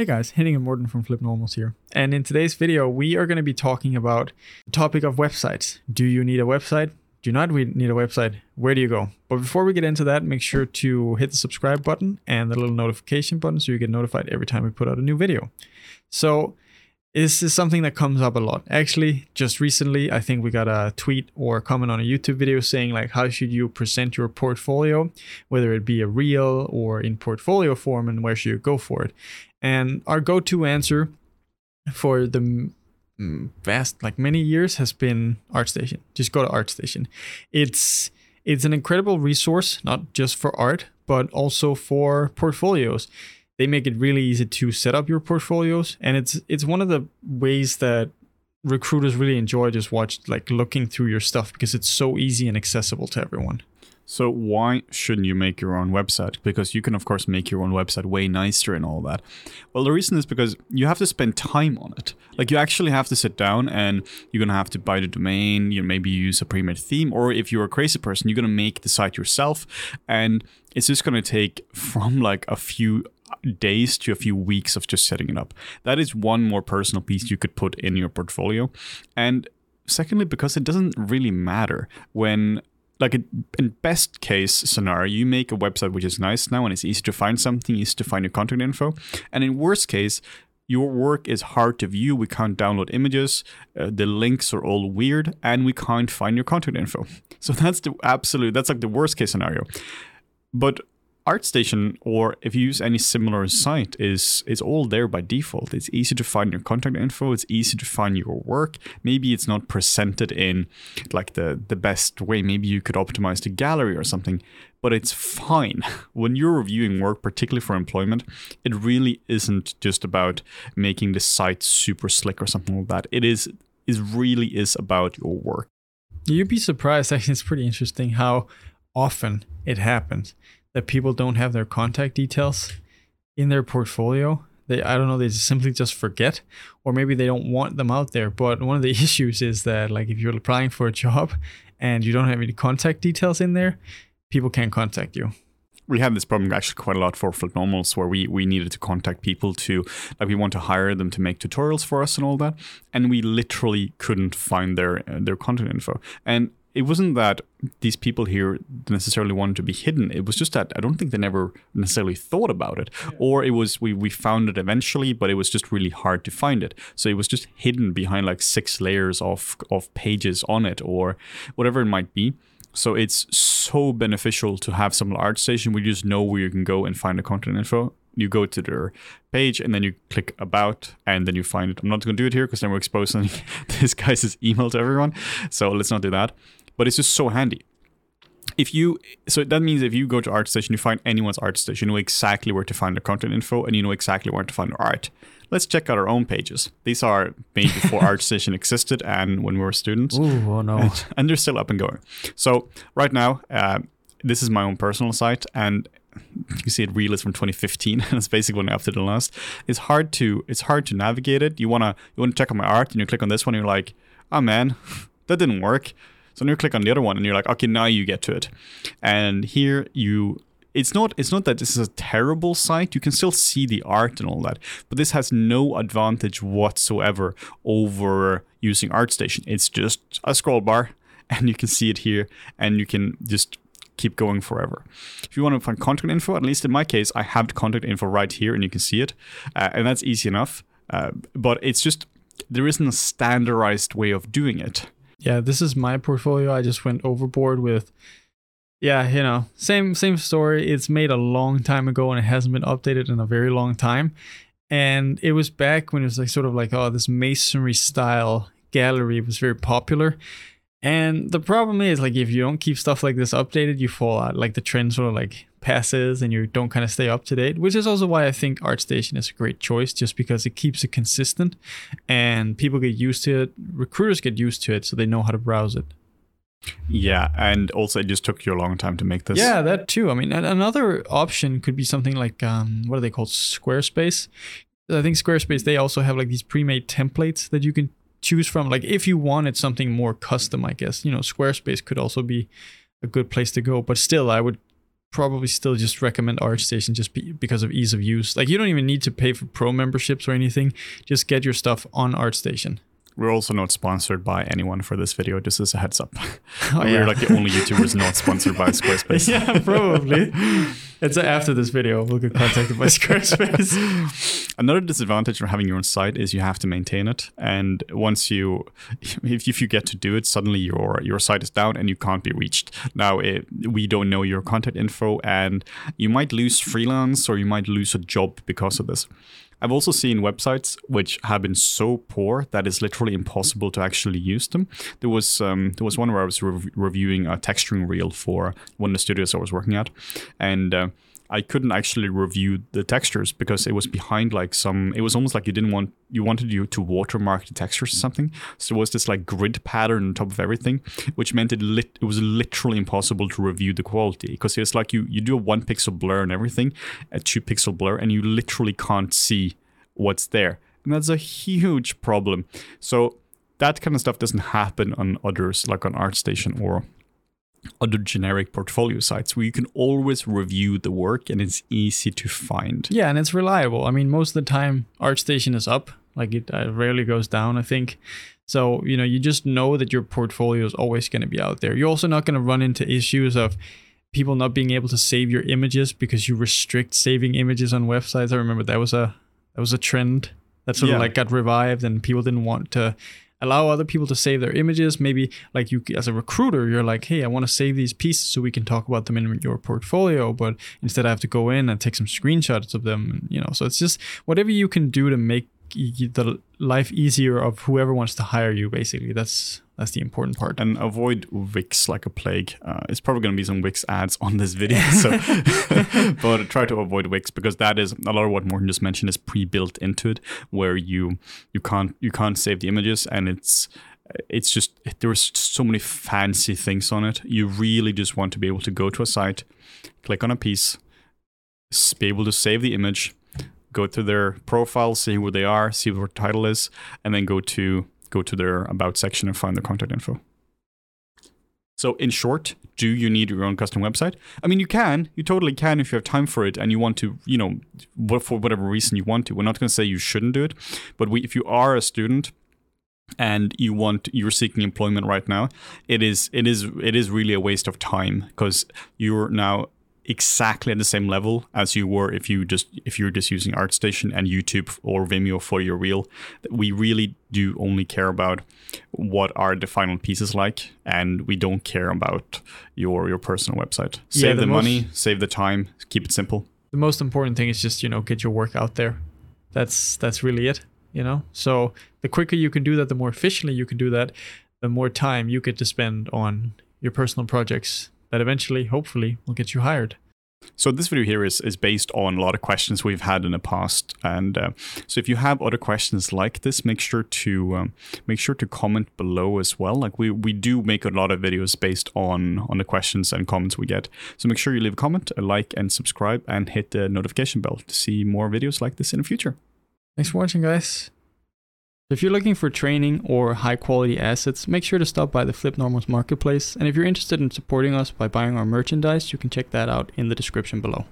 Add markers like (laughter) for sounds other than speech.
Hey guys, Henning and Morten from FlippedNormals here. And in today's video, we are going to be talking about the topic of websites. Do you need a website? Do you not need a website? Where do you go? But before we get into that, make sure to hit the subscribe button and the little notification button so you get notified every time we put out a new video. So, this is something that comes up a lot. Actually, just recently, I think we got a tweet or a comment on a YouTube video saying like, how should you present your portfolio, whether it be a reel or in portfolio form, and where should you go for it? And our go-to answer for the vast, like many years, has been ArtStation. Just go to ArtStation. It's it's an incredible resource, not just for art, but also for portfolios. They make it really easy to set up your portfolios, and it's it's one of the ways that recruiters really enjoy just watch like looking through your stuff because it's so easy and accessible to everyone. So why shouldn't you make your own website? Because you can of course make your own website way nicer and all that. Well, the reason is because you have to spend time on it. Like you actually have to sit down and you're gonna have to buy the domain. You maybe use a pre-made theme, or if you're a crazy person, you're gonna make the site yourself, and it's just gonna take from like a few days to a few weeks of just setting it up. That is one more personal piece you could put in your portfolio, and secondly because it doesn't really matter when like in best case scenario, you make a website which is nice now and it's easy to find something, easy to find your contact info. And in worst case, your work is hard to view. We can't download images. Uh, the links are all weird, and we can't find your contact info. (laughs) So that's the absolute. That's like the worst case scenario. But ArtStation, or if you use any similar site, is is all there by default. It's easy to find your contact info. It's easy to find your work. Maybe it's not presented in like the the best way. Maybe you could optimize the gallery or something, but it's fine. (laughs) When you're reviewing work, particularly for employment, it really isn't just about making the site super slick or something like that. It is is really is about your work. You'd be surprised. (laughs) Actually, it's pretty interesting how often it happens that people don't have their contact details in their portfolio. They, I don't know, they simply just forget, or maybe they don't want them out there. But one of the (laughs) issues is that, like, if you're applying for a job and you don't have any contact details in there, people can't contact you we had this problem actually quite a lot for FlippedNormals where we, we needed to contact people to like we want to hire them to make tutorials for us and all that and we literally couldn't find their their contact info and it wasn't that these people here necessarily wanted to be hidden. It was just that I don't think they never necessarily thought about it, yeah. or it was we we found it eventually, but it was just really hard to find it. So it was just hidden behind like six layers of of pages on it, or whatever it might be. So it's so beneficial to have some ArtStation where you just know where you can go and find the content info. You go to their page and then you click about and then you find it. I'm not going to do it here because then we're exposing (laughs) this guy's email to everyone. So let's not do that but it's just so handy. If you so that means if you go to ArtStation, you find anyone's ArtStation, you know exactly where to find the content info and you know exactly where to find the art. Let's check out our own pages. These are made before (laughs) ArtStation existed and when we were students. Ooh, oh no. And, and, they're still up and going. So right now, uh, this is my own personal site and you see it reel is from 2015 (laughs) and it's basically when I updated the last. It's hard to it's hard to navigate it. You wanna you wanna check out my art and you click on this one and you're like, oh man, (laughs) that didn't work. So now you click on the other one and you're like, okay, now you get to it. And here you it's not it's not that this is a terrible site. You can still see the art and all that but this has no advantage whatsoever over using artstation. It's just a scroll bar (laughs) and you can see it here and you can just keep going forever. If you want to find contact info at least in my case i have the contact info right here and you can see it. Uh, and that's easy enough. Uh, but it's just there isn't a standardized way of doing it yeah, this is my portfolio. I just went overboard with yeah, you know, same same story. It's made a long time ago and it hasn't been updated in a very long time. And it was back when it was like sort of like oh, this masonry style gallery was very popular. And the problem is like if you don't keep stuff like this updated, you fall out. Like the trend sort of like passes and you don't kind of stay up to date, which is also why I think ArtStation is a great choice, just because it keeps it consistent and people get used to it. Recruiters get used to it, so they know how to browse it. Yeah, and also it just took you a long time to make this. Yeah, that too. I mean, another option could be something like um, what are they called? Squarespace. I think Squarespace they also have like these pre-made templates that you can choose from. Like if you wanted something more custom, I guess you know Squarespace could also be a good place to go. But still, I would probably still just recommend ArtStation just be, because of ease of use. Like you don't even need to pay for pro memberships or anything. Just get your stuff on ArtStation. We're also not sponsored by anyone for this video. Just as a heads up, (laughs) Oh, we're like the only YouTubers not sponsored by (laughs) Squarespace. yeah, probably. it's after this video we'll get contacted by (laughs) Squarespace. Another disadvantage of having your own site is you have to maintain it, and once you, if, if you get to do it, suddenly your your site is down and you can't be reached. Now it, we don't know your contact info, and you might lose freelance or you might lose a job because of this. I've also seen websites which have been so poor that it's literally impossible to actually use them. There was um, there was one where I was rev- reviewing a texturing reel for one of the studios I was working at, and uh, I couldn't actually review the textures because it was behind like some. It was almost like you didn't want you wanted you to watermark the textures or something. So it was this like grid pattern on top of everything, which meant it lit, it was literally impossible to review the quality because it's like you you do a one pixel blur and everything, a two pixel blur, and you literally can't see what's there, and that's a huge problem. So that kind of stuff doesn't happen on others like on ArtStation or other generic portfolio sites where you can always review the work and it's easy to find. yeah, and it's reliable. I mean, most of the time ArtStation is up. Like it uh, rarely goes down, I think. So, you know, you just know that your portfolio is always going to be out there. You're also not going to run into issues of people not being able to save your images because you restrict saving images on websites. I remember that was a that was a trend that sort Yeah. of like got revived and people didn't want to allow other people to save their images. Maybe like you as a recruiter, you're like, "Hey, I want to save these pieces so we can talk about them in your portfolio," but instead I have to go in and take some screenshots of them, you know. So it's just whatever you can do to make the life easier of whoever wants to hire you basically. That's that's the important part. And avoid Wix like a plague. Uh, it's probably going to be some Wix ads on this video, so (laughs) (laughs) but try to avoid Wix because that is a lot of what Morten just mentioned is pre-built into it, where you you can't you can't save the images, and it's it's just there there's so many fancy things on it. You really just want to be able to go to a site, click on a piece, be able to save the image, go to their profile, see who they are, see what their title is, and then go to go to their about section and find their contact info. So in short, do you need your own custom website? I mean, you can. You totally can if you have time for it and you want to, you know, for whatever reason you want to. We're not going to say you shouldn't do it, but we, if you are a student and you want you're seeking employment right now, it is it is it is really a waste of time because you're now exactly at the same level as you were if you just if you're just using ArtStation and YouTube or Vimeo for your reel. We really do only care about what are the final pieces like, and we don't care about your your personal website. Yeah, Save the the, most- money, save the time, keep it simple. the most important thing is just you know get your work out there that's that's really it you know so the quicker you can do that the more efficiently you can do that the more time you get to spend on your personal projects that eventually hopefully will get you hired So this video here is is based on a lot of questions we've had in the past, and uh, so if you have other questions like this, make sure to um, make sure to comment below as well. Like we we do make a lot of videos based on on the questions and comments we get. So make sure you leave a comment, a like, and subscribe, and hit the notification bell to see more videos like this in the future. thanks for watching guys if you're looking for training or high quality assets make sure to stop by the FlippedNormals marketplace. And if you're interested in supporting us by buying our merchandise you can check that out in the description below